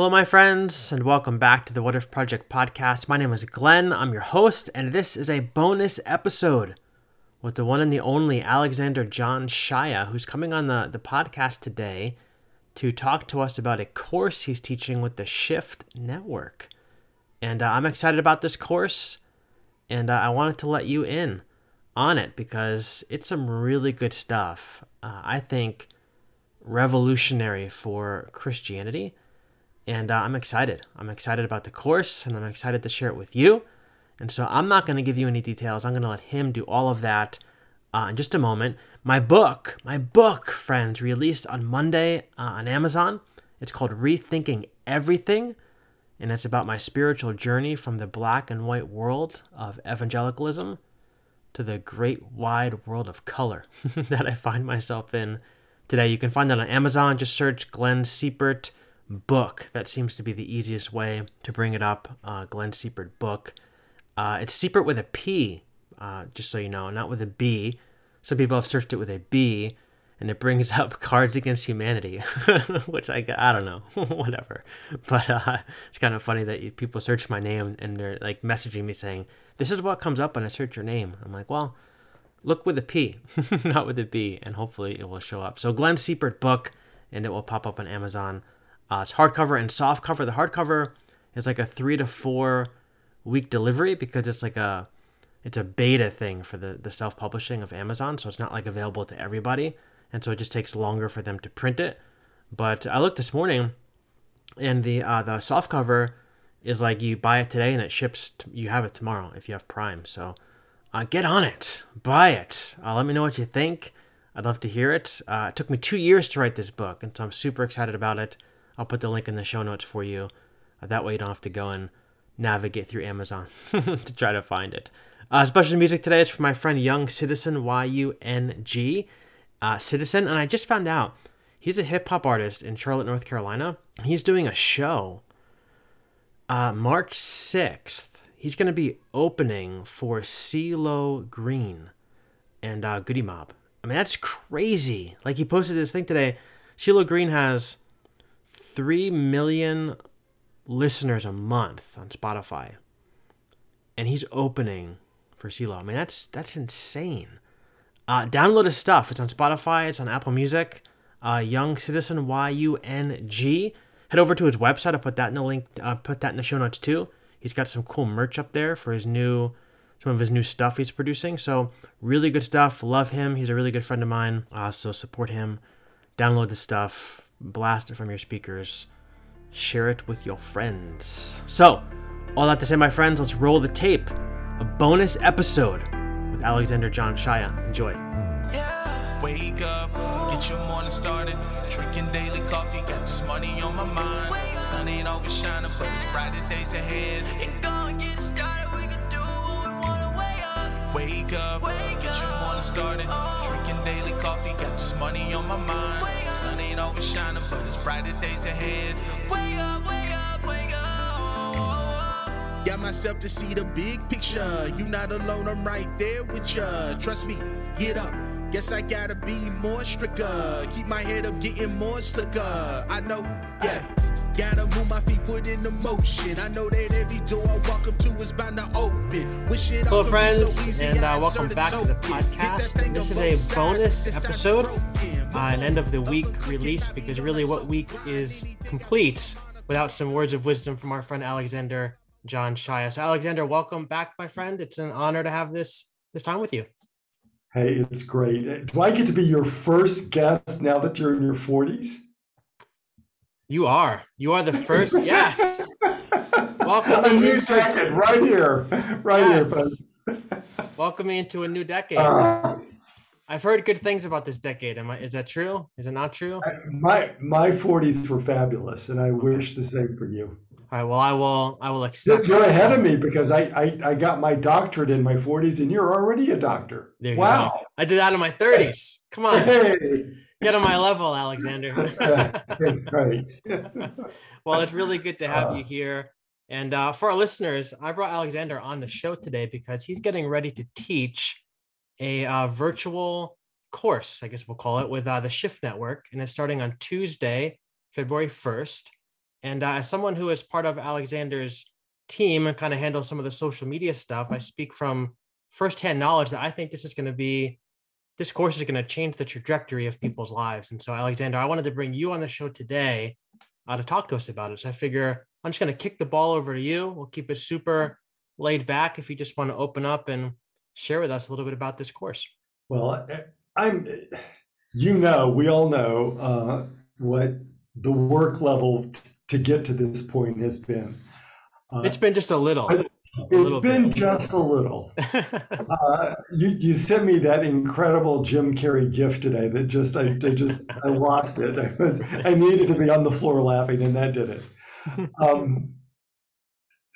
Hello, my friends, and welcome back to the What If Project podcast. My name is Glenn. I'm your host, and this is a bonus episode with the one and the only Alexander John Shaia, who's coming on the, the podcast today to talk to us about a course he's teaching with the Shift Network. And uh, I'm excited about this course, and uh, I wanted to let you in on it because it's some really good stuff. Uh, I think revolutionary for Christianity and uh, I'm excited. I'm excited about the course and I'm excited to share it with you. And so I'm not going to give you any details. I'm going to let him do all of that uh, in just a moment. My book, my book, friends, released on Monday uh, on Amazon. It's called Rethinking Everything. And it's about my spiritual journey from the black and white world of evangelicalism to the great wide world of color that I find myself in today. You can find that on Amazon. Just search Glenn Siepert book. That seems to be the easiest way to bring it up. Uh, Glenn Siepert book. Uh, it's Siepert with a P, uh, just so you know, not with a B. Some people have searched it with a B, and it brings up Cards Against Humanity, which I I don't know, whatever. But uh, it's kind of funny that you, people search my name and they're like messaging me saying, "This is what comes up when I search your name." I'm like, well. Look with a P, not with a B, and hopefully it will show up. So, Glenn Siepert book, and it will pop up on Amazon. Uh, it's hardcover and soft cover. The hardcover is like a three to four week delivery because it's like a it's a beta thing for the the self publishing of Amazon, so it's not like available to everybody, and so it just takes longer for them to print it. But I looked this morning, and the uh, the soft cover is like you buy it today and it ships. T- you have it tomorrow if you have Prime. So uh, get on it, buy it. Uh, let me know what you think. I'd love to hear it. Uh, it took me two years to write this book, and so I'm super excited about it. I'll put the link in the show notes for you. Uh, that way you don't have to go and navigate through Amazon to try to find it. Uh, special music today is for my friend Yung Citizen, Y U N G uh, Citizen. And I just found out he's a hip hop artist in Charlotte, North Carolina. He's doing a show uh, March 6th. He's going to be opening for CeeLo Green and uh, Goodie Mob. I mean, that's crazy. Like, he posted this thing today. CeeLo Green has 3 million listeners a month on Spotify. And he's opening for CeeLo. I mean, that's that's insane. Uh, download his stuff. It's on Spotify. It's on Apple Music. Uh, Yung Citizen Y U N G. Head over to his website. I'll put that in the link. Uh, put that in the show notes too. He's got some cool merch up there for his new, some of his new stuff he's producing. So really good stuff. Love him. He's a really good friend of mine. Uh, so support him. Download the stuff blast it from your speakers, share it with your friends. So, all that to say, my friends, let's roll the tape. A bonus episode with Alexander John Shaia. Enjoy. Wake up, get your morning started. Drinking daily coffee, got this money on my mind. Sun ain't always shining, but it's brighter days ahead. Ain't gonna get started, we can do what we wanna. Wake up, wake up, wake get your morning started. Oh. Drinking daily coffee, got this money on my mind sun ain't always shining, but it's brighter days ahead. Wake up, wake up, wake up. Got myself to see the big picture. You not alone, I'm right there with ya. Trust me, get up. Guess I gotta be more stricter. Keep my head up, getting more slicker. I know, yeah. Gotta move my feet, put into motion. I know that every door I walk up to is bound to open. Wish it Hello, friends, so and uh, welcome back to the podcast. This is a bonus episode, uh, an end of the week release, because really, what week is complete without some words of wisdom from our friend Alexander John Shaia. So, Alexander, welcome back, my friend. It's an honor to have this this time with you. Hey, it's great. Do I get to be your first guest now that you're in your 40s? You are. You are the first. yes. Welcome. To a new decade, right here, right yes. here, Welcome me into a new decade. Uh, I've heard good things about this decade. Am I? Is that true? Is it not true? My my 40s were fabulous, and I wish the same for you. All right. Well, I will. I will accept. You're ahead of me because I, I I got my doctorate in my 40s, and you're already a doctor. wow. Go. I did that in my 30s. Come on. Hey. Get on my level, Alexander. right. well, it's really good to have uh, you here. And uh, for our listeners, I brought Alexander on the show today because he's getting ready to teach a uh, virtual course, I guess we'll call it, with uh, the Shift Network. And it's starting on Tuesday, February 1st. And uh, as someone who is part of Alexander's team and kind of handles some of the social media stuff, I speak from firsthand knowledge that I think this is going to be this course is going to change the trajectory of people's lives. And so, Alexander, I wanted to bring you on the show today uh, to talk to us about it. So I figure I'm just going to kick the ball over to you. We'll keep it super laid back if you just want to open up and share with us a little bit about this course. Well, I'm, you know, we all know uh, what the work level t- to get to this point has been. Uh, it's been just a little. It's been bit. just a little. uh, you, you sent me that incredible Jim Carrey gift today that just I, I just I lost it. I was I needed to be on the floor laughing, and that did it. Um,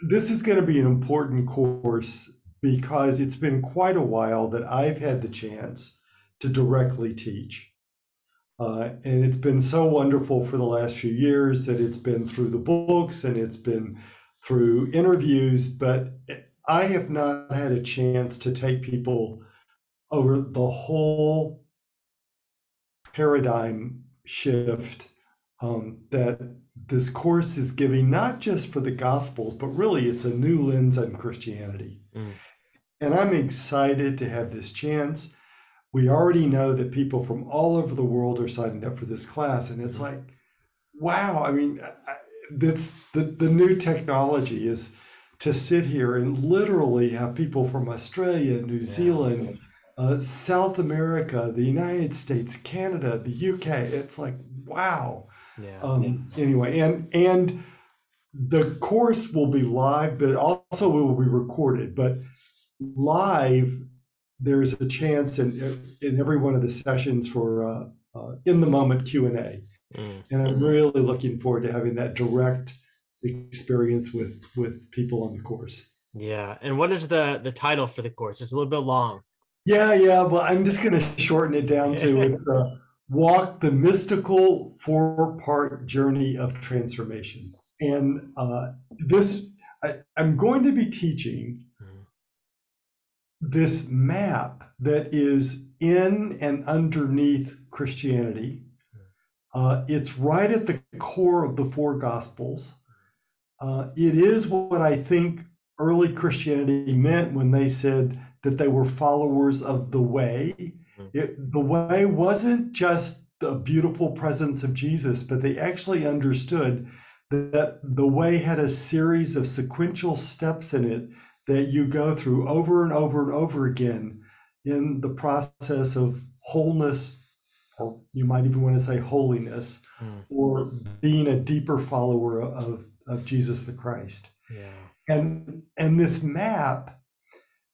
this is going to be an important course because it's been quite a while that I've had the chance to directly teach. Uh, and it's been so wonderful for the last few years that it's been through the books and it's been through interviews, but I have not had a chance to take people over the whole paradigm shift um, that this course is giving, not just for the Gospels, but really it's a new lens on Christianity. Mm. And I'm excited to have this chance. We already know that people from all over the world are signing up for this class, and it's mm. like, wow. I mean, I, that's the, the new technology is to sit here and literally have people from Australia, New yeah. Zealand, uh, South America, the United States, Canada, the UK. It's like wow. Yeah. Um, yeah. Anyway, and and the course will be live, but also it will be recorded. But live, there's a chance in in every one of the sessions for uh, uh, in the moment Q and A. Mm. And I'm really looking forward to having that direct experience with with people on the course. Yeah. And what is the the title for the course? It's a little bit long. Yeah, yeah. Well, I'm just going to shorten it down to it's a uh, walk the mystical four part journey of transformation. And uh, this, I, I'm going to be teaching this map that is in and underneath Christianity uh, it's right at the core of the four Gospels. Uh, it is what I think early Christianity meant when they said that they were followers of the way. Hmm. It, the way wasn't just the beautiful presence of Jesus, but they actually understood that the way had a series of sequential steps in it that you go through over and over and over again in the process of wholeness, or you might even want to say holiness, mm. or being a deeper follower of, of Jesus the Christ. Yeah. And and this map,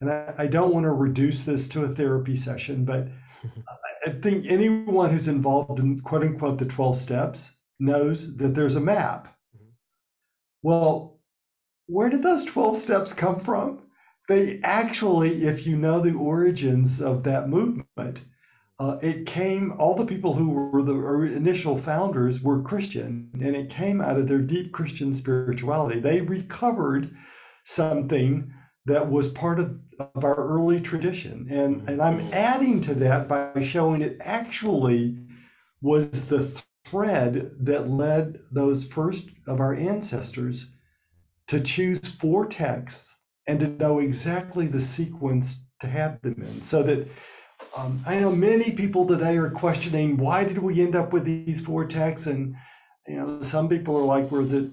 and I, I don't want to reduce this to a therapy session, but I think anyone who's involved in quote unquote the 12 steps knows that there's a map. Mm-hmm. Well, where did those 12 steps come from? They actually, if you know the origins of that movement, uh, it came, all the people who were the initial founders were Christian, and it came out of their deep Christian spirituality. They recovered something that was part of, of our early tradition. And, and I'm adding to that by showing it actually was the thread that led those first of our ancestors to choose four texts and to know exactly the sequence to have them in so that um, I know many people today are questioning why did we end up with these four texts, and you know some people are like, was it,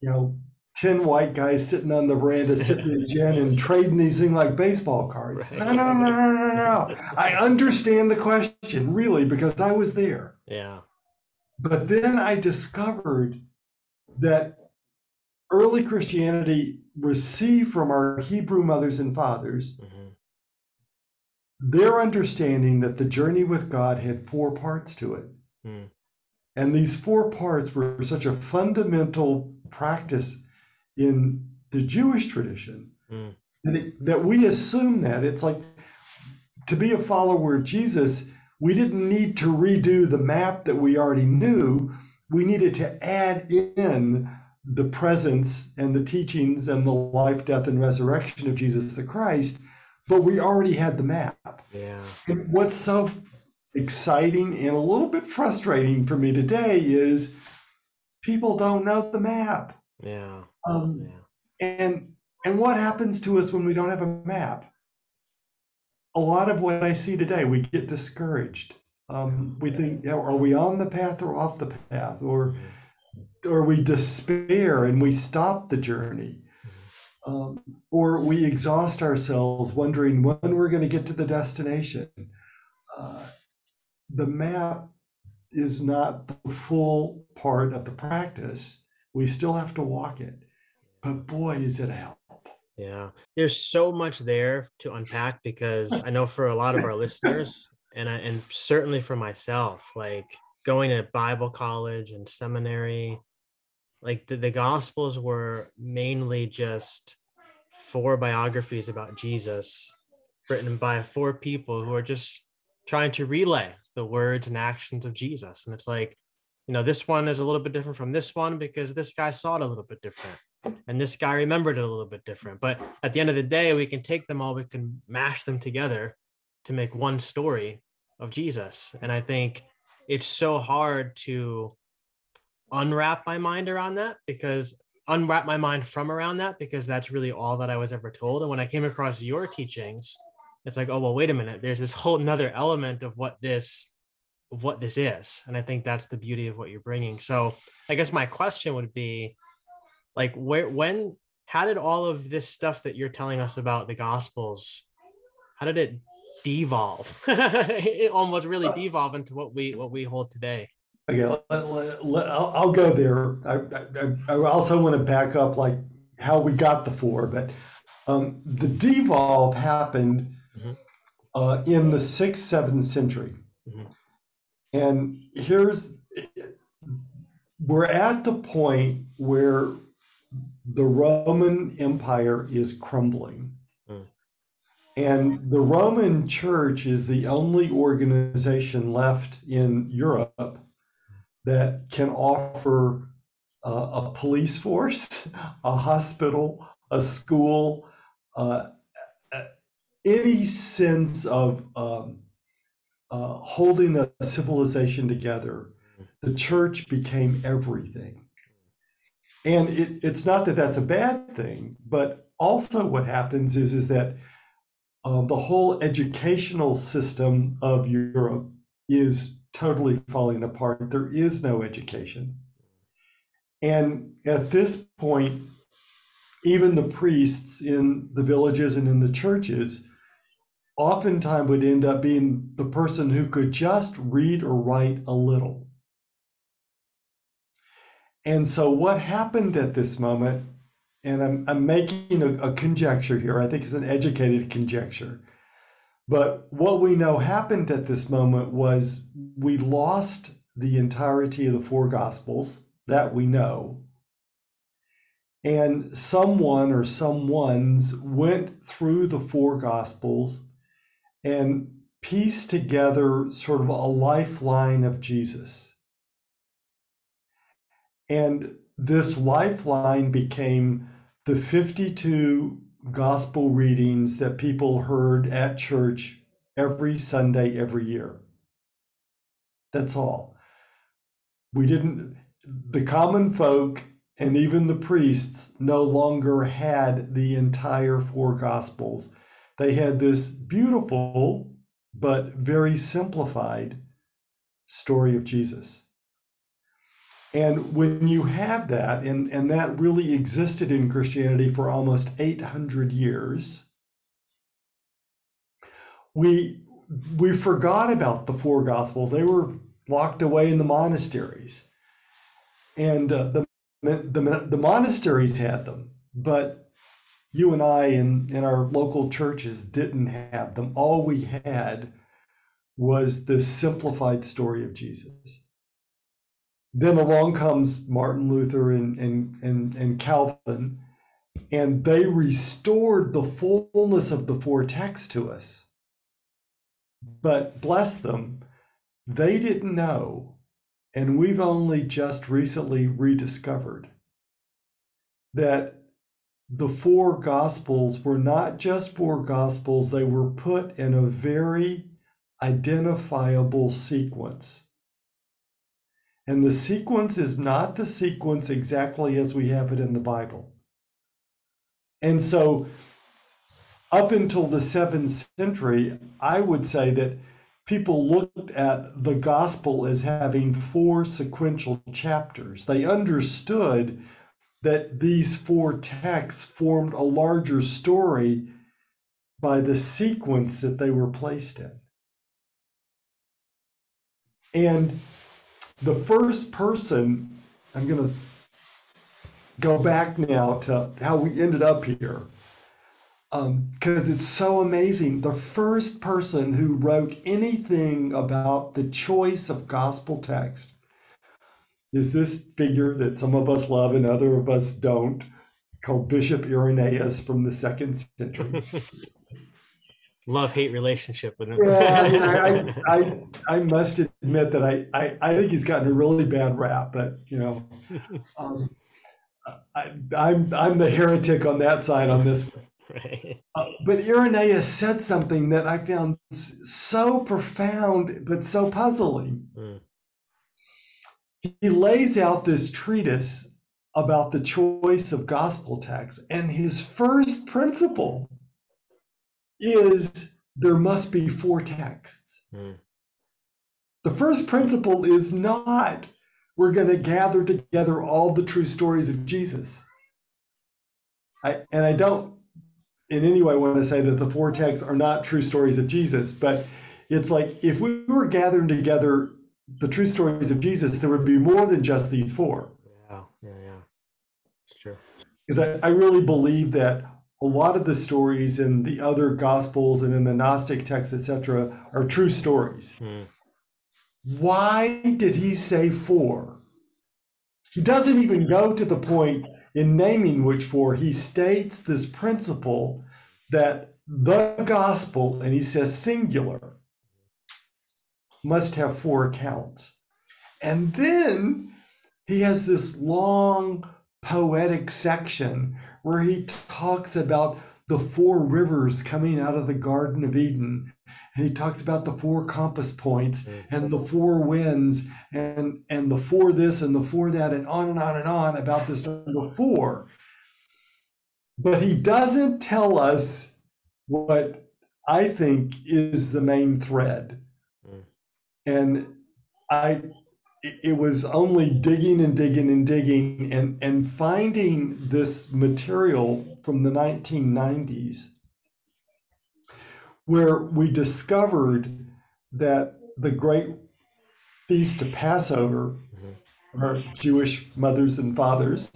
you know, ten white guys sitting on the veranda sipping a gin and trading these things like baseball cards? Right. No, no, no, no, no, no. I understand the question really because I was there. Yeah. But then I discovered that early Christianity received from our Hebrew mothers and fathers. Mm-hmm their understanding that the journey with God had four parts to it. Mm. And these four parts were such a fundamental practice in the Jewish tradition mm. that, it, that we assume that. It's like to be a follower of Jesus, we didn't need to redo the map that we already knew. We needed to add in the presence and the teachings and the life, death, and resurrection of Jesus the Christ but we already had the map. Yeah. And what's so exciting and a little bit frustrating for me today is people don't know the map. Yeah. Um, Yeah. and and what happens to us when we don't have a map? A lot of what I see today, we get discouraged. Um, we think, are we on the path or off the path, or or we despair and we stop the journey, um, or we exhaust ourselves wondering when we're going to get to the destination. Uh, the map is not the full part of the practice. We still have to walk it, but boy, is it a help. Yeah. There's so much there to unpack because I know for a lot of our listeners and I, and certainly for myself, like going to Bible college and seminary, like the, the gospels were mainly just four biographies about Jesus written by four people who are just trying to relay the words and actions of Jesus. And it's like, you know, this one is a little bit different from this one because this guy saw it a little bit different and this guy remembered it a little bit different. But at the end of the day, we can take them all, we can mash them together to make one story of Jesus. And I think it's so hard to unwrap my mind around that because unwrap my mind from around that because that's really all that I was ever told. And when I came across your teachings, it's like, oh well, wait a minute. There's this whole another element of what this of what this is. And I think that's the beauty of what you're bringing. So I guess my question would be like where when how did all of this stuff that you're telling us about the gospels how did it devolve it almost really devolve into what we what we hold today Okay, let, let, let, I'll, I'll go there. I, I, I also want to back up like how we got the four, but um, the devolve happened Mhm. uh, in the sixth, seventh century. Mhm. And here's, we're at the point where the Roman Empire is crumbling. Mm. And the Roman Church is the only organization left in Europe that can offer uh, a police force, a hospital, a school, uh, any sense of um, uh, holding a civilization together. The church became everything. And it, it's not that that's a bad thing, but also what happens is, is that uh, the whole educational system of Europe is totally falling apart. There is no education. And at this point, even the priests in the villages and in the churches oftentimes would end up being the person who could just read or write a little. And so, what happened at this moment, and I'm, I'm making a, a conjecture here, I think it's an educated conjecture. But what we know happened at this moment was we lost the entirety of the four gospels that we know. And someone or someones went through the four gospels and pieced together sort of a lifeline of Jesus. And this lifeline became the 52 gospel readings that people heard at church every Sunday, every year. That's all. We didn't, the common folk and even the priests no longer had the entire four gospels. They had this beautiful but very simplified story of Jesus. And when you have that, and, and that really existed in Christianity for almost 800 years, we, we forgot about the four gospels. They were locked away in the monasteries. And uh, the, the, the monasteries had them, but you and I in, in our local churches didn't have them. All we had was the simplified story of Jesus then along comes Martin Luther and, and, and, and Calvin, and they restored the fullness of the four texts to us. But bless them, they didn't know, and we've only just recently rediscovered that the four gospels were not just four gospels, they were put in a very identifiable sequence And the sequence is not the sequence exactly as we have it in the Bible. And so, up until the seventh century, I would say that people looked at the gospel as having four sequential chapters. They understood that these four texts formed a larger story by the sequence that they were placed in. And the first person, I'm going to go back now to how we ended up here because um, it's so amazing. The first person who wrote anything about the choice of gospel text is this figure that some of us love and other of us don't, called Bishop Irenaeus from the second century. love hate relationship with him. yeah, I, I, I, must admit that I, I, I think he's gotten a really bad rap, but you know, um, I, I'm I'm the heretic on that side on this. Right. Uh, but Irenaeus said something that I found so profound but so puzzling. Mm. He lays out this treatise about the choice of gospel texts, and his first principle is there must be four texts. Mm. The first principle is not we're going to gather together all the true stories of Jesus. I, and I don't in any way want to say that the four texts are not true stories of Jesus, but it's like if we were gathering together the true stories of Jesus, there would be more than just these four. Yeah, yeah, yeah. It's true. Because I, I really believe that a lot of the stories in the other gospels and in the Gnostic texts, etc., are true stories. Hmm. Why did he say four? He doesn't even go to the point in naming which four. He states this principle that the gospel, and he says singular, must have four accounts. And then he has this long poetic section where he talks about the four rivers coming out of the Garden of Eden. And he talks about the four compass points mm-hmm. and the four winds and, and the four this and the four that, and on and on and on about this number four. But he doesn't tell us what I think is the main thread. Mm. And I it was only digging and digging and digging and, and finding this material from the 1990s where we discovered that the great feast of Passover, mm-hmm. our Jewish mothers and fathers,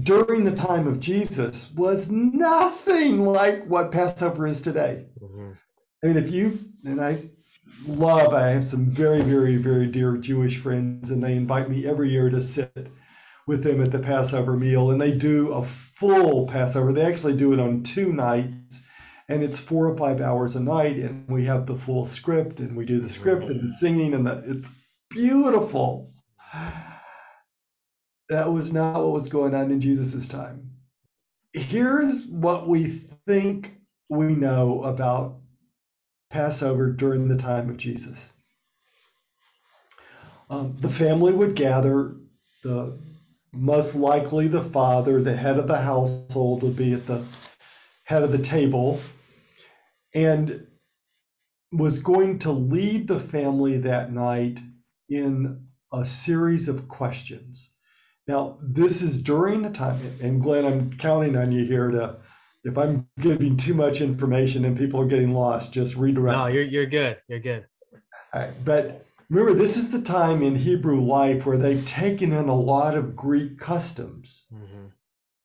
during the time of Jesus was nothing like what Passover is today. Mm-hmm. I mean, if you, and I love, I have some very, very, very dear Jewish friends, and they invite me every year to sit with them at the Passover meal. And they do a full Passover. They actually do it on two nights, and it's four or five hours a night. And we have the full script, and we do the script and the singing, and the, it's beautiful. That was not what was going on in Jesus' time. Here's what we think we know about Passover during the time of Jesus. Um, the family would gather, the most likely the father, the head of the household, would be at the head of the table and was going to lead the family that night in a series of questions. Now, this is during the time, and Glenn, I'm counting on you here to if I'm giving too much information and people are getting lost, just redirect. No, you're you're good. You're good. But remember, this is the time in Hebrew life where they've taken in a lot of Greek customs. Mm-hmm.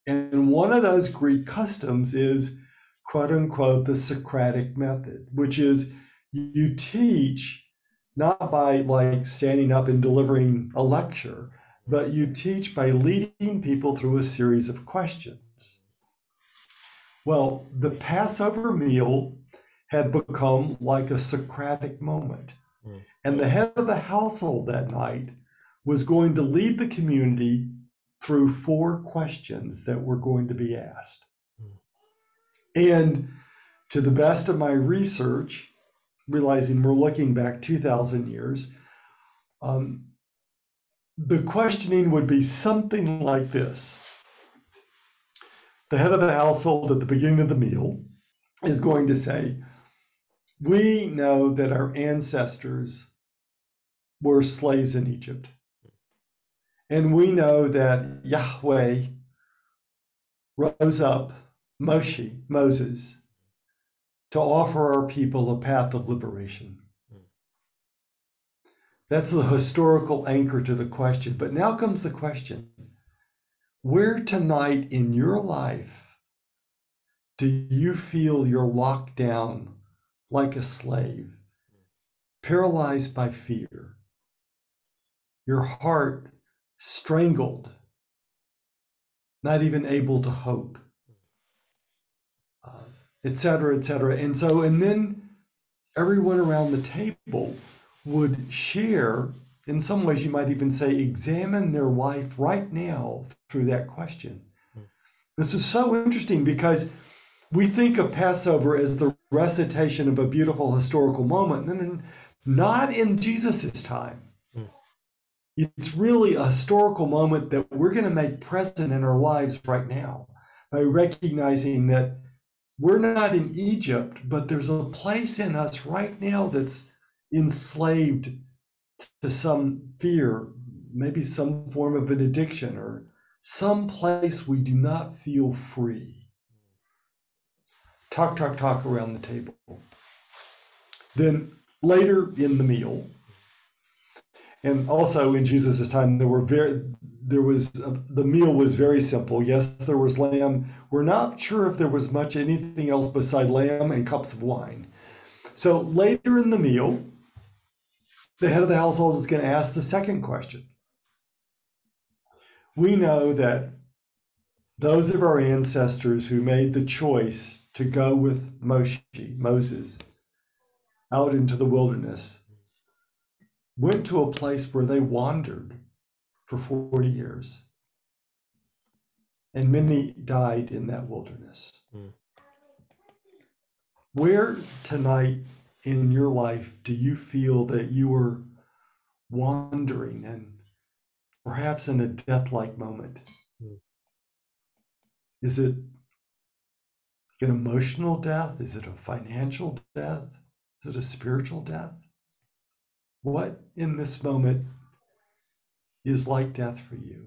And one of those Greek customs is quote unquote the Socratic method, which is you teach not by like standing up and delivering a lecture, but you teach by leading people through a series of questions. Well, the Passover meal had become like a Socratic moment. Mm. And the head of the household that night was going to lead the community through four questions that were going to be asked. Mm. And to the best of my research, realizing we're looking back 2,000 years, um, the questioning would be something like this The head of the household at the beginning of the meal is going to say, We know that our ancestors were slaves in Egypt. And we know that Yahweh rose up Moshe, Moses, to offer our people a path of liberation. That's the historical anchor to the question. But now comes the question where tonight in your life do you feel you're locked down like a slave, paralyzed by fear, your heart strangled, not even able to hope, etc., uh, etc. Et and so, and then everyone around the table would share, in some ways, you might even say, examine their life right now through that question. Hmm. This is so interesting because we think of Passover as the recitation of a beautiful historical moment, and not in Jesus' time. Hmm. It's really a historical moment that we're going to make present in our lives right now by recognizing that we're not in Egypt, but there's a place in us right now that's enslaved to some fear, maybe some form of an addiction, or some place we do not feel free. Talk, talk, talk around the table. Then later in the meal, and also in Jesus' time, there were very there was uh, the meal was very simple. Yes, there was lamb. We're not sure if there was much anything else beside lamb and cups of wine. So later in the meal, the head of the household is going to ask the second question. We know that those of our ancestors who made the choice to go with Moshe, Moses, out into the wilderness, went to a place where they wandered for 40 years. And many died in that wilderness. Mm. Where tonight in your life do you feel that you are wandering and perhaps in a death like moment? Mm. Is it an emotional death? Is it a financial death? Is it a spiritual death? What in this moment is like death for you?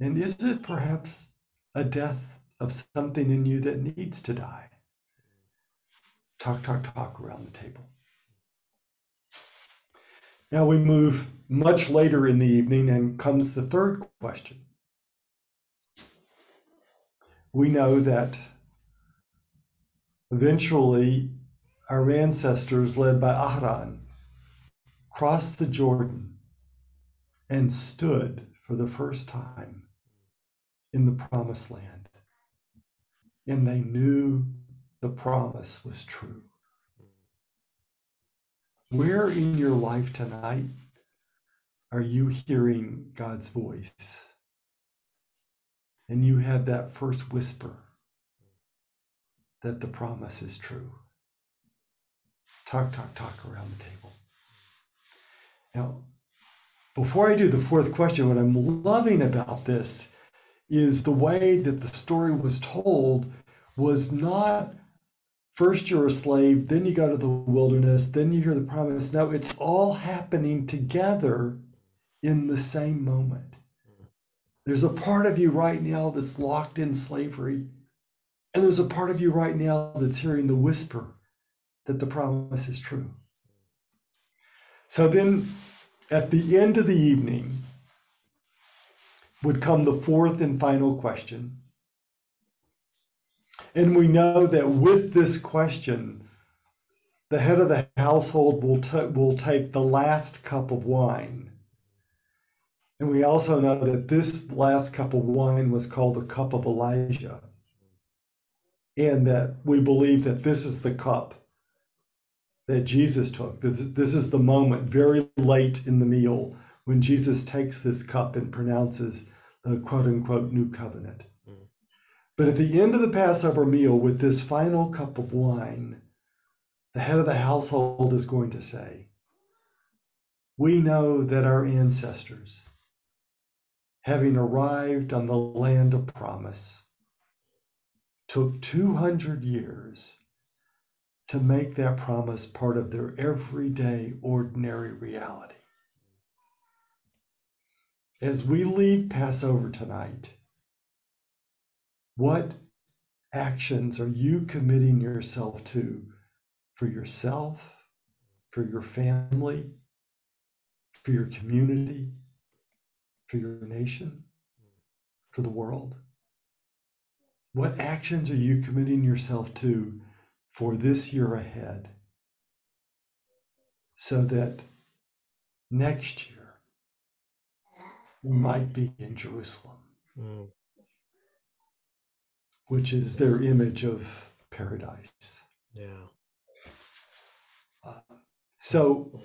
And is it perhaps a death of something in you that needs to die? Talk, talk, talk around the table. Now we move much later in the evening and comes the third question. We know that eventually our ancestors, led by Ahran, crossed the Jordan and stood for the first time in the promised land. And they knew the promise was true. Where in your life tonight are you hearing God's voice? And you had that first whisper that the promise is true. Talk, talk, talk around the table. Now, before I do the fourth question, what I'm loving about this is the way that the story was told was not first you're a slave, then you go to the wilderness, then you hear the promise. No, it's all happening together in the same moment. There's a part of you right now that's locked in slavery, and there's a part of you right now that's hearing the whisper that the promise is true. So then at the end of the evening would come the fourth and final question and we know that with this question, the head of the household will, t- will take the last cup of wine. And we also know that this last cup of wine was called the cup of Elijah. And that we believe that this is the cup that Jesus took. This, this is the moment very late in the meal when Jesus takes this cup and pronounces the quote unquote new covenant. But at the end of the Passover meal, with this final cup of wine, the head of the household is going to say, we know that our ancestors, having arrived on the land of promise, took 200 years to make that promise part of their everyday, ordinary reality. As we leave Passover tonight, what actions are you committing yourself to for yourself, for your family, for your community, for your nation, for the world? What actions are you committing yourself to for this year ahead so that next year we might be in Jerusalem, mm. Which is their image of paradise? Yeah. Uh, so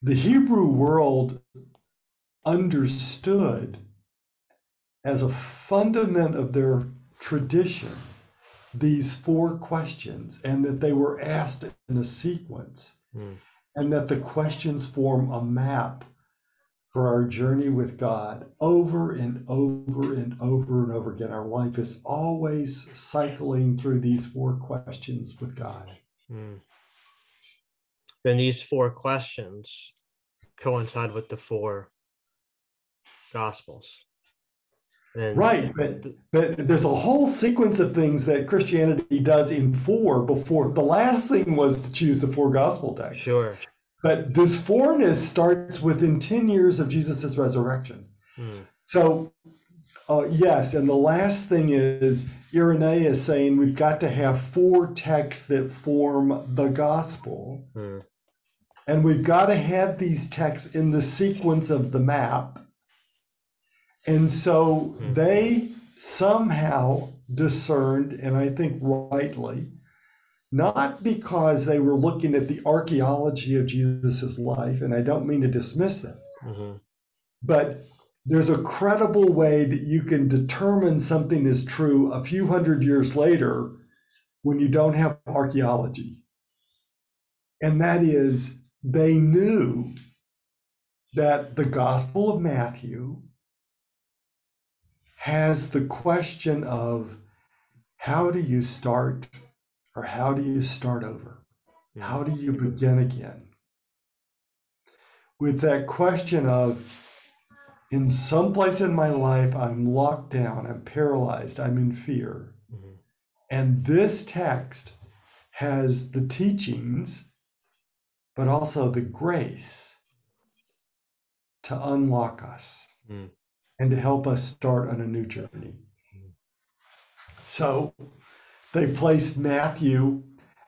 the Hebrew world understood as a fundament of their tradition these four questions and that they were asked in a sequence mm. and that the questions form a map for our journey with God over and over and over and over again. Our life is always cycling through these four questions with God. Mm. And these four questions coincide with the four gospels. And right, but, but there's a whole sequence of things that Christianity does in four before the last thing was to choose the four gospel texts. Sure. But this fourness starts within 10 years of Jesus' resurrection. Mm. So, uh, yes, and the last thing is Irenaeus saying we've got to have four texts that form the gospel. Mm. And we've got to have these texts in the sequence of the map. And so mm. they somehow discerned, and I think rightly, not because they were looking at the archaeology of Jesus' life, and I don't mean to dismiss them, mm-hmm. but there's a credible way that you can determine something is true a few hundred years later when you don't have archaeology. And that is they knew that the Gospel of Matthew has the question of how do you start or how do you start over? How do you begin again? With that question of, in some place in my life, I'm locked down, I'm paralyzed, I'm in fear. Mm-hmm. And this text has the teachings but also the grace to unlock us mm. and to help us start on a new journey. Mm. So they placed Matthew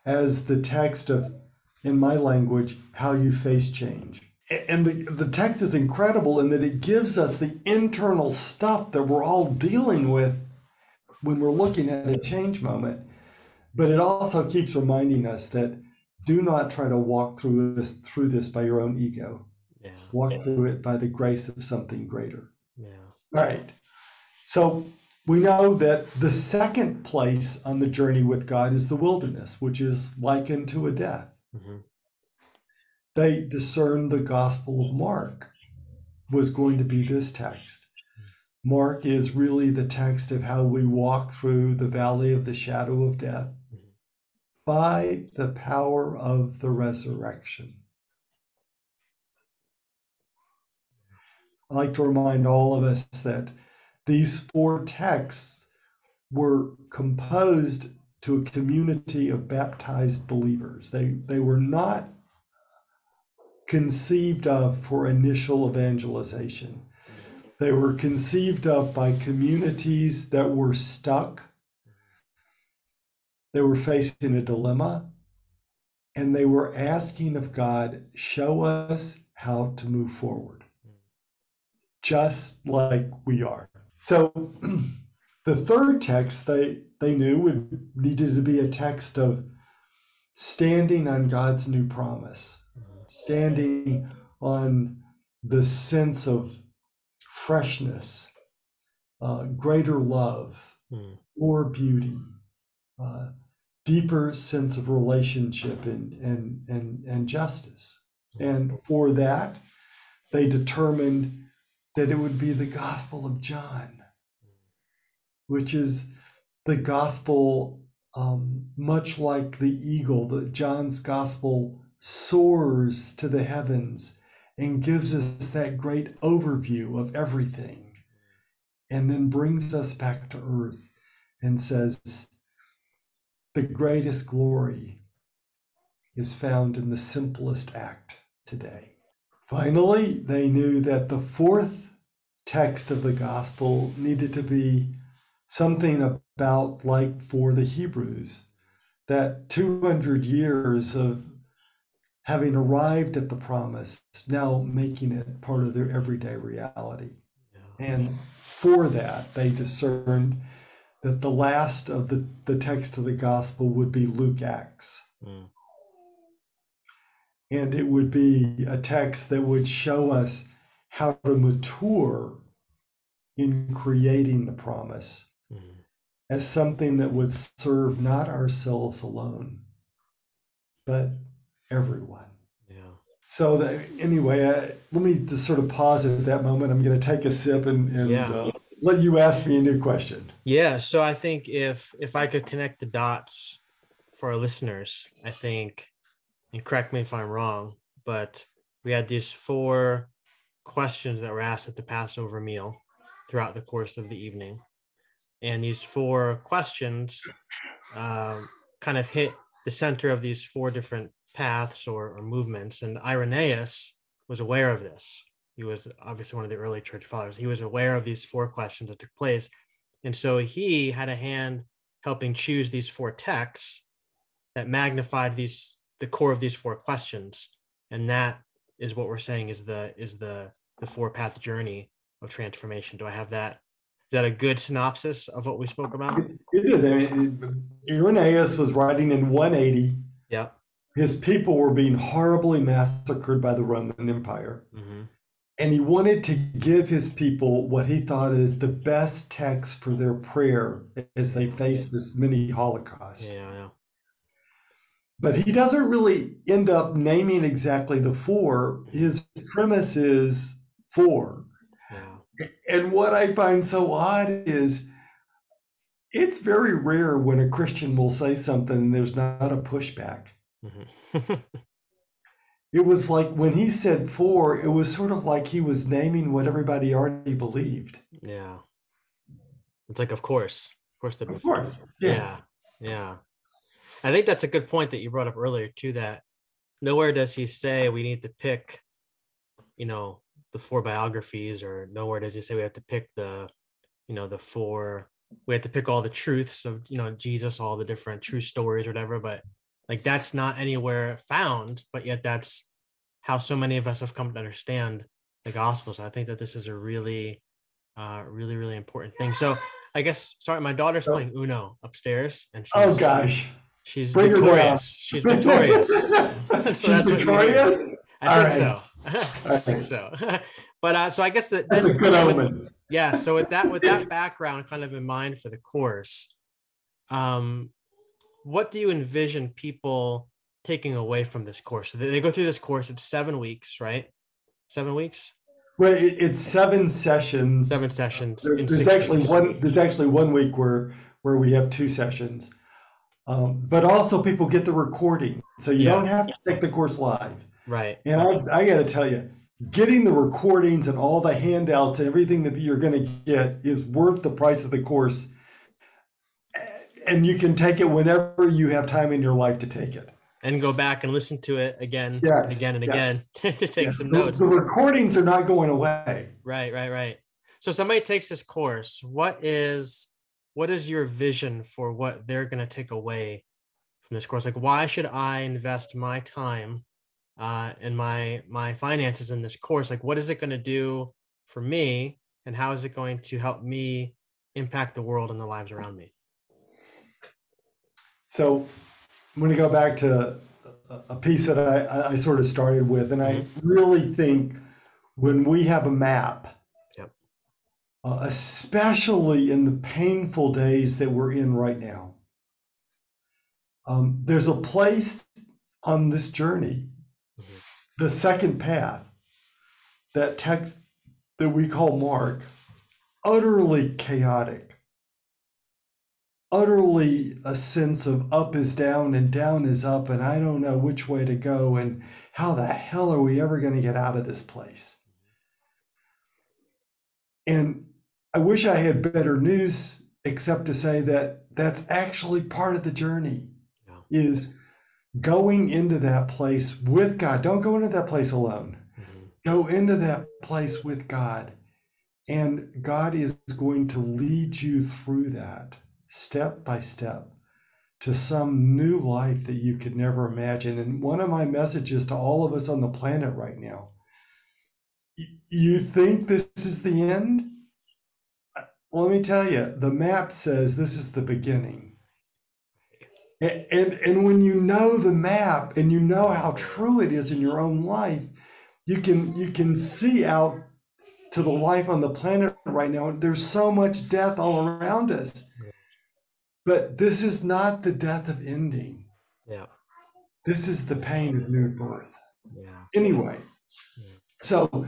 as the text of, in my language, how you face change. And the, the text is incredible in that it gives us the internal stuff that we're all dealing with when we're looking at a change moment. But it also keeps reminding us that do not try to walk through this through this by your own ego. Yeah. Walk yeah. through it by the grace of something greater. Yeah. All right. So we know that the second place on the journey with God is the wilderness, which is likened to a death. Mm-hmm. They discerned the Gospel of Mark was going to be this text. Mark is really the text of how we walk through the valley of the shadow of death by the power of the resurrection. I'd like to remind all of us that these four texts were composed to a community of baptized believers. They, they were not conceived of for initial evangelization. They were conceived of by communities that were stuck they were facing a dilemma and they were asking of God, show us how to move forward, just like we are. So the third text they, they knew would needed to be a text of standing on God's new promise, standing on the sense of freshness, uh, greater love, mm. more beauty, uh, deeper sense of relationship and and and, and justice. And for that, they determined that it would be the Gospel of John, which is the gospel, um, much like the eagle, that John's gospel soars to the heavens and gives us that great overview of everything, and then brings us back to earth and says, The greatest glory is found in the simplest act today. Finally, they knew that the fourth text of the gospel needed to be something about like for the Hebrews, that 200 years of having arrived at the promise, now making it part of their everyday reality. Yeah. And for that, they discerned that the last of the, the text of the gospel would be Luke Acts. Mm. And it would be a text that would show us how to mature in creating the promise mm. as something that would serve not ourselves alone, but everyone. Yeah. So that, anyway, uh, let me just sort of pause at that moment. I'm going to take a sip and, and yeah. uh, let you ask me a new question. Yeah. So I think if if I could connect the dots for our listeners, I think, and correct me if I'm wrong, but we had these four questions that were asked at the Passover meal throughout the course of the evening. And these four questions um, kind of hit the center of these four different paths or, or movements. And Irenaeus was aware of this. He was obviously one of the early church fathers. He was aware of these four questions that took place. And so he had a hand helping choose these four texts that magnified these the core of these four questions. And that is what we're saying is the is the the four path journey of transformation. Do I have that? Is that a good synopsis of what we spoke about? It is. I mean, Irenaeus was writing in 180. Yeah his people were being horribly massacred by the Roman Empire. Mm-hmm. And he wanted to give his people what he thought is the best text for their prayer as they face this mini Holocaust. Yeah, yeah. But he doesn't really end up naming exactly the four. His premise is four. And what I find so odd is it's very rare when a Christian will say something and there's not a pushback. Mm-hmm. it was like when he said four, it was sort of like he was naming what everybody already believed. Yeah. It's like, of course. Of course, of course. Yeah. yeah. Yeah. I think that's a good point that you brought up earlier, too, that nowhere does he say we need to pick, you know, the four biographies, or nowhere does he say we have to pick the, you know, the four, we have to pick all the truths of, you know, Jesus, all the different true stories or whatever. But like that's not anywhere found, but yet that's how so many of us have come to understand the gospel. So I think that this is a really, uh, really, really important thing. So I guess, sorry, my daughter's oh. playing Uno upstairs, and oh, she's, oh gosh, she's Bring victorious. She's victorious. so she's that's victorious. I think, so. I think so. but uh, so I guess that that's a good omen. Yeah. So with that, with that background kind of in mind for the course, um, what do you envision people taking away from this course? So they go through this course. It's seven weeks, right? Seven weeks. Well, it's seven sessions. Seven sessions. There, there's actually weeks. one. There's actually one week where where we have two sessions, um, but also people get the recording, so you yeah. don't have to take the course live. Right. And I, I got to tell you, getting the recordings and all the handouts and everything that you're going to get is worth the price of the course and you can take it whenever you have time in your life to take it and go back and listen to it again yes, again and yes. again to take yes. some notes the, the recordings are not going away right right right so somebody takes this course what is what is your vision for what they're going to take away from this course like why should i invest my time uh, and my my finances in this course like what is it going to do for me and how is it going to help me impact the world and the lives around me so I'm going to go back to a piece that I, I sort of started with, and I mm-hmm. really think when we have a map. Uh, especially in the painful days that we're in right now, um, there's a place on this journey mm-hmm. the second path, that text that we call Mark, utterly chaotic, utterly a sense of up is down and down is up, and I don't know which way to go, and how the hell are we ever going to get out of this place? And I wish I had better news except to say that that's actually part of the journey yeah. is going into that place with God. Don't go into that place alone. Mm-hmm. Go into that place with God. And God is going to lead you through that step by step to some new life that you could never imagine. And one of my messages to all of us on the planet right now you think this is the end? Well, let me tell you, the map says this is the beginning. And, and, and when you know the map and you know how true it is in your own life, you can you can see out to the life on the planet right now. There's so much death all around us. But this is not the death of ending. Yeah. This is the pain of new birth. Yeah. Anyway, yeah. so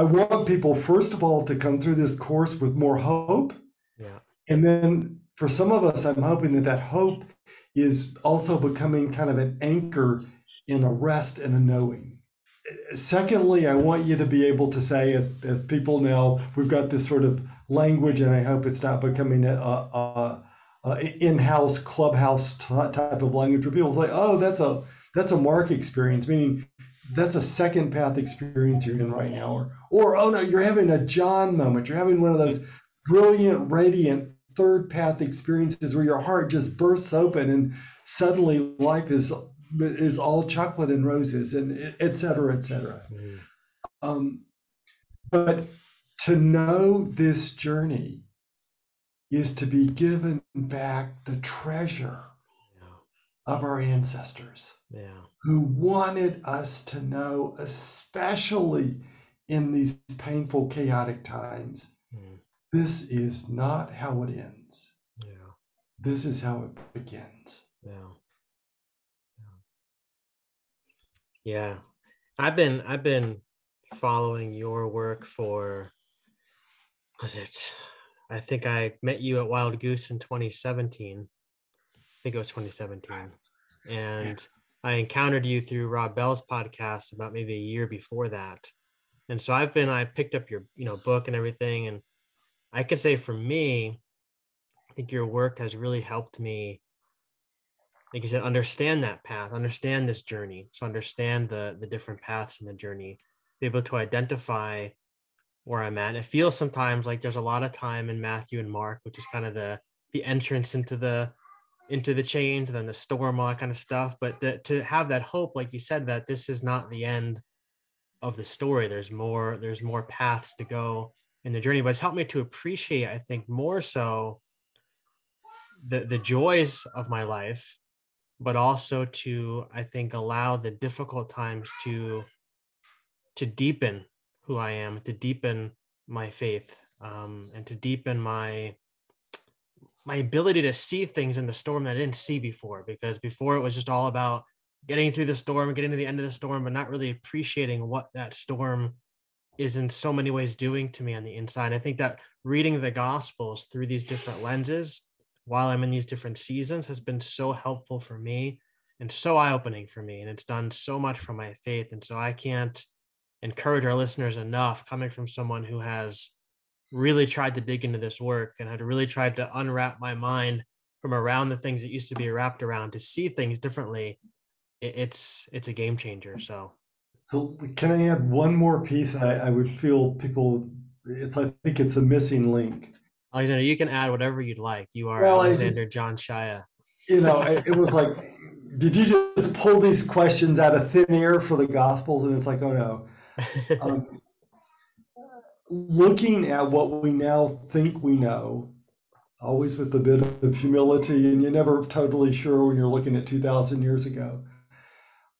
I want people, first of all, to come through this course with more hope. Yeah. And then for some of us, I'm hoping that that hope is also becoming kind of an anchor in a rest and a knowing. Secondly, I want you to be able to say, as, as people now, we've got this sort of language, and I hope it's not becoming a, a, a in-house clubhouse type of language where people say, "Oh, that's a that's a mark experience," meaning that's a second path experience you're in right now or or oh no you're having a john moment you're having one of those brilliant radiant third path experiences where your heart just bursts open and suddenly life is is all chocolate and roses and et cetera et cetera mm. um, but to know this journey is to be given back the treasure yeah. of our ancestors yeah who wanted us to know, especially in these painful, chaotic times, mm. this is not how it ends. Yeah. This is how it begins. Yeah. yeah. Yeah. I've been I've been following your work for was it I think I met you at Wild Goose in 2017. I think it was 2017. And I encountered you through Rob Bell's podcast about maybe a year before that. And so I've been, I picked up your, you know, book and everything. And I could say for me, I think your work has really helped me, like you said, understand that path, understand this journey. So understand the the different paths in the journey, be able to identify where I'm at. It feels sometimes like there's a lot of time in Matthew and Mark, which is kind of the the entrance into the into the change, then the storm, all that kind of stuff. But the, to have that hope, like you said, that this is not the end of the story. There's more. There's more paths to go in the journey. But it's helped me to appreciate, I think, more so the the joys of my life, but also to, I think, allow the difficult times to to deepen who I am, to deepen my faith, um, and to deepen my my ability to see things in the storm that I didn't see before because before it was just all about getting through the storm getting to the end of the storm, but not really appreciating what that storm is in so many ways doing to me on the inside. I think that reading the gospels through these different lenses while I'm in these different seasons has been so helpful for me and so eye-opening for me. And it's done so much for my faith. And so I can't encourage our listeners enough coming from someone who has really tried to dig into this work and had really tried to unwrap my mind from around the things that used to be wrapped around to see things differently it's it's a game changer so. So can i add one more piece? I, I would feel people it's i think it's a missing link. Alexander you can add whatever you'd like. You are well, alexander just, john Shaia. You know it, it was like did you just pull these questions out of thin air for the gospels? And it's like oh no. Um, looking at what we now think we know, always with a bit of humility, and you're never totally sure when you're looking at 2,000 years ago.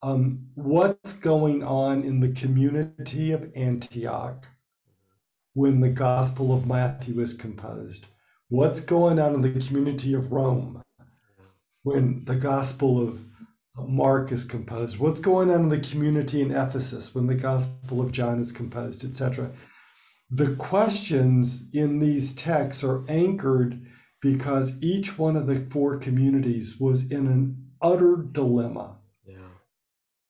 Um, what's going on in the community of Antioch when the Gospel of Matthew is composed? What's going on in the community of Rome when the Gospel of Mark is composed, what's going on in the community in Ephesus when the Gospel of John is composed, etc. The questions in these texts are anchored because each one of the four communities was in an utter dilemma.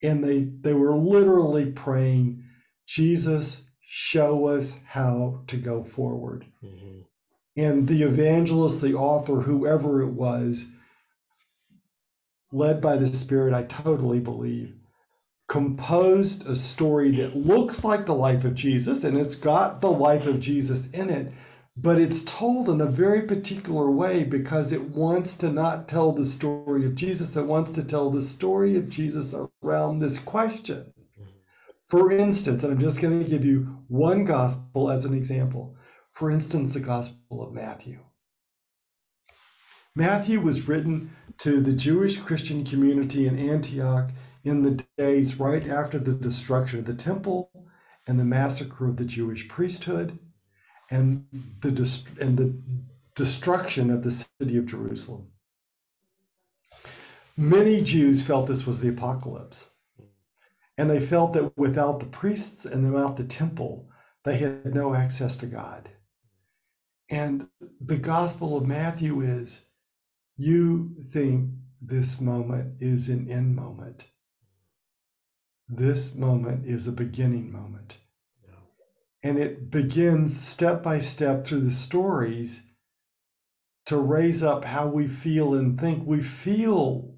And they they were literally praying, Jesus, show us how to go forward. Mm-hmm. And the evangelist, the author, whoever it was, led by the Spirit, I totally believe, composed a story that looks like the life of Jesus and it's got the life of Jesus in it, but it's told in a very particular way because it wants to not tell the story of Jesus, it wants to tell the story of Jesus around this question. For instance, and I'm just going to give you one gospel as an example. For instance, the Gospel of Matthew. Matthew was written to the Jewish Christian community in Antioch in the days right after the destruction of the temple and the massacre of the Jewish priesthood and the, and the destruction of the city of Jerusalem. Many Jews felt this was the apocalypse. And they felt that without the priests and without the temple, they had no access to God. And the Gospel of Matthew is you think this moment is an end moment. This moment is a beginning moment. And it begins step by step through the stories to raise up how we feel and think. We feel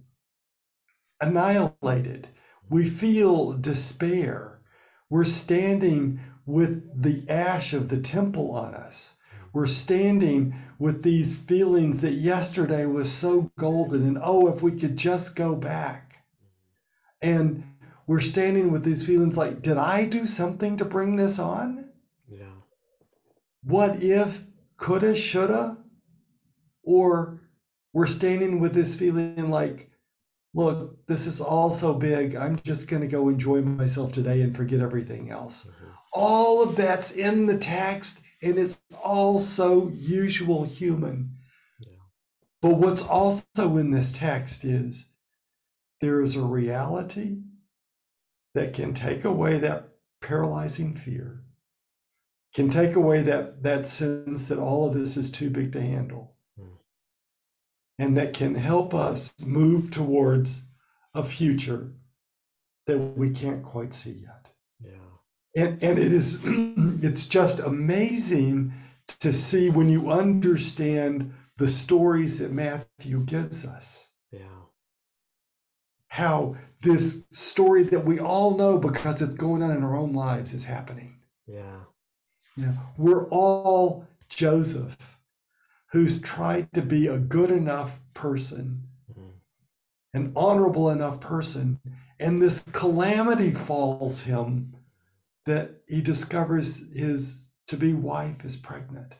annihilated, we feel despair. We're standing with the ash of the temple on us. We're standing with these feelings that yesterday was so golden and oh, if we could just go back. And we're standing with these feelings like, did I do something to bring this on? What if, coulda, shoulda? Or we're standing with this feeling like, look, this is all so big. I'm just going to go enjoy myself today and forget everything else. Mm-hmm. All of that's in the text, and it's all so usual human. Yeah. But what's also in this text is there is a reality that can take away that paralyzing fear can take away that that sense that all of this is too big to handle. Mm. and that can help us move towards a future that we can't quite see yet. Yeah. And and it is it's just amazing to see when you understand the stories that matthew gives us. Yeah. How this story that we all know because it's going on in our own lives is happening. Yeah you know, we're all Joseph, who's tried to be a good enough person, mm-hmm. an honorable enough person, and this calamity falls him that he discovers his to be wife is pregnant,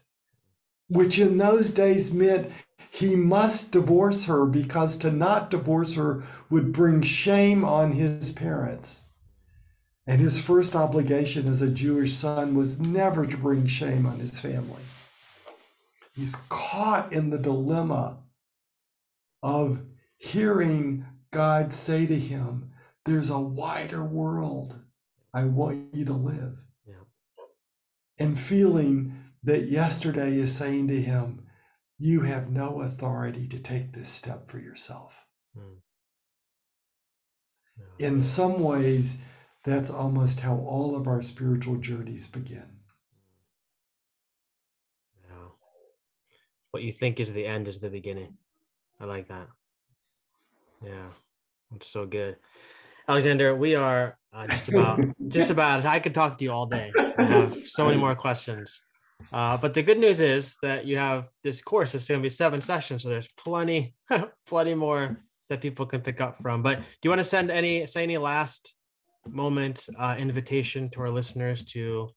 which in those days meant he must divorce her because to not divorce her would bring shame on his parents. And his first obligation as a Jewish son was never to bring shame on his family. He's caught in the dilemma of hearing God say to him, There's a wider world I want you to live. Yeah. And feeling that yesterday is saying to him, You have no authority to take this step for yourself. Mm. Yeah. In some ways, that's almost how all of our spiritual journeys begin. Yeah. What you think is the end is the beginning. I like that. Yeah, it's so good. Alexander, we are uh, just about just about. I could talk to you all day. I have so many more questions. Uh, but the good news is that you have this course. It's going to be seven sessions, so there's plenty, plenty more that people can pick up from. But do you want to send any say any last moment uh, invitation to our listeners to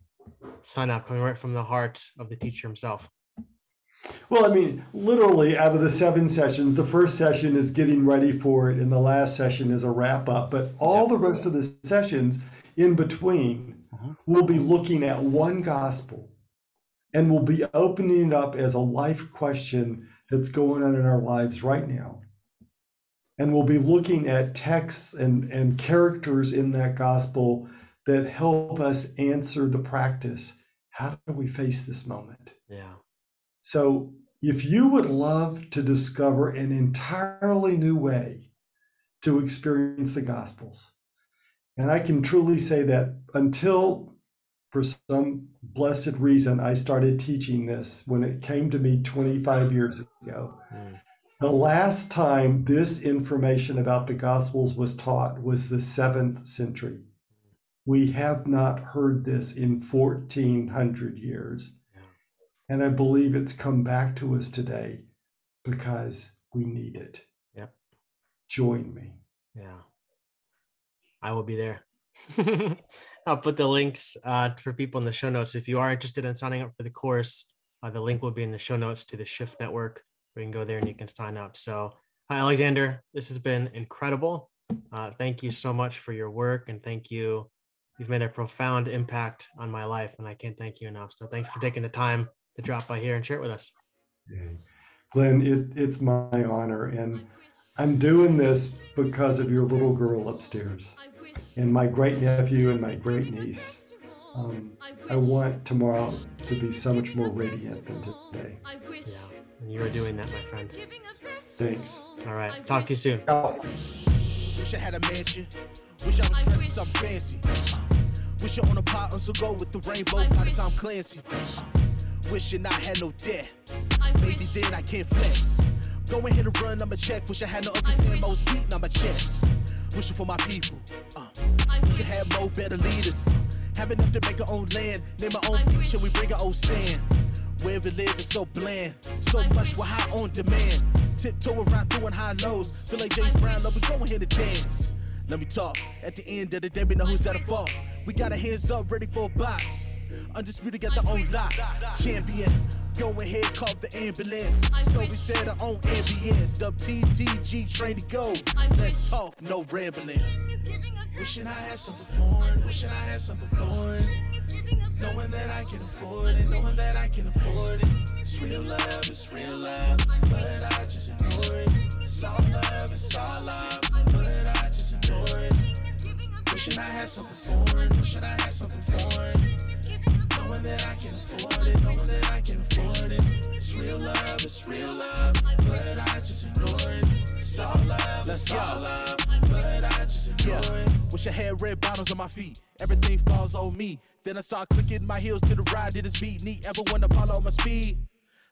sign up coming right from the heart of the teacher himself? Well, I mean, literally out of the seven sessions, the first session is getting ready for it, and the last session is a wrap up. But all yep. the rest of the sessions in between, uh-huh. we'll be looking at one gospel and we'll be opening it up as a life question that's going on in our lives right now. And we'll be looking at texts and, and characters in that gospel that help us answer the practice. How do we face this moment? Yeah. So, if you would love to discover an entirely new way to experience the Gospels, and I can truly say that until for some blessed reason I started teaching this when it came to me 25 years ago. Mm. The last time this information about the Gospels was taught was the seventh century. We have not heard this in 1400 years. And I believe it's come back to us today because we need it. Yep. Join me. Yeah. I will be there. I'll put the links uh, for people in the show notes. If you are interested in signing up for the course, uh, the link will be in the show notes to the Shift Network. We can go there and you can sign up. So, hi, Alexander. This has been incredible. Uh, thank you so much for your work and thank you. You've made a profound impact on my life, and I can't thank you enough. So, thanks for taking the time to drop by here and share it with us. Glenn, it, it's my honor. And I'm doing this because of your little girl upstairs and my great nephew and my great niece. Um, I want tomorrow to be so much more radiant than today. Yeah, and you are doing that, my friend. Thanks. All right, talk to you soon. Oh. Wish I had a mansion. Wish I was dressed something fancy. Uh, wish I on a pot on go with the rainbow by the Tom Clancy. Uh, Wishing I had no debt. Maybe then I can't flex. Go ahead and run, I'ma check. Wish I had no Uncle Sam's beating on my chest. Wishing for my people. Uh, wish I had more better leaders. Have enough to make our own land. Name our own beach and we bring our own sand. Where we live is so bland. So much we're high on demand. Tiptoe around through high lows. Feel like James Brown, love we go ahead and dance. Let me talk. At the end of the day, we know who's at a fault. We got our hands up, ready for a box. Undisputed got their own lock. Champion. Go ahead, call the ambulance. So we said our own ambience. Dub TTG, train to go. Let's talk, no rambling. Wishing I had something foreign, wishing I had something foreign. Knowing that I can afford it, knowing that I can afford it. It's real love, it's real love, but I just ignore it. It's all love, it's all love, but I just ignore it. Wishing I had something foreign, wishing I had something bottoms on my feet, everything falls on me. Then I start clicking my heels to the ride to this beat. Need ever want to follow my speed?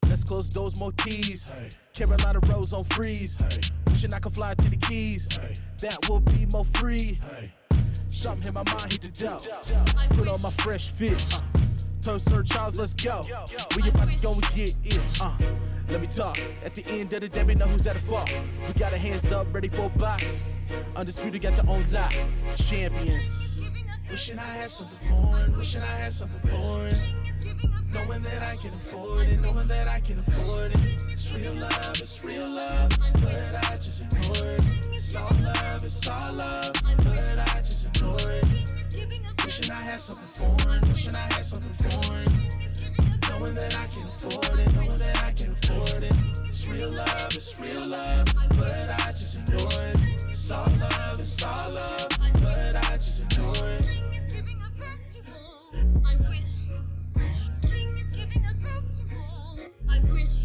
Let's close those more keys. Hey. Carolina Rose on freeze. Hey. Wishing I could fly to the keys. Hey. That will be more free. Something in my mind hit the dough. Put on my fresh fit. Uh. Turn Sir Charles, let's go. We about to go and get it. Uh, let me talk. At the end of the day, we know who's at the fault. We got our hands up, ready for a box. Undisputed, got their own lot. Champions. Wishing I had something foreign. Wishing I had something foreign. Knowing that I can afford it. Knowing that I can afford it. It's real love. It's real love. But I just ignore it. It's all love. It's all love. But I just ignore it. Wishing I had something foreign, wishing I had something foreign. Knowing that I can afford it, knowing that I can afford it. It's real love, it's real love, but I just ignore it. It's all love, it's all love, but I just ignore it. I wish.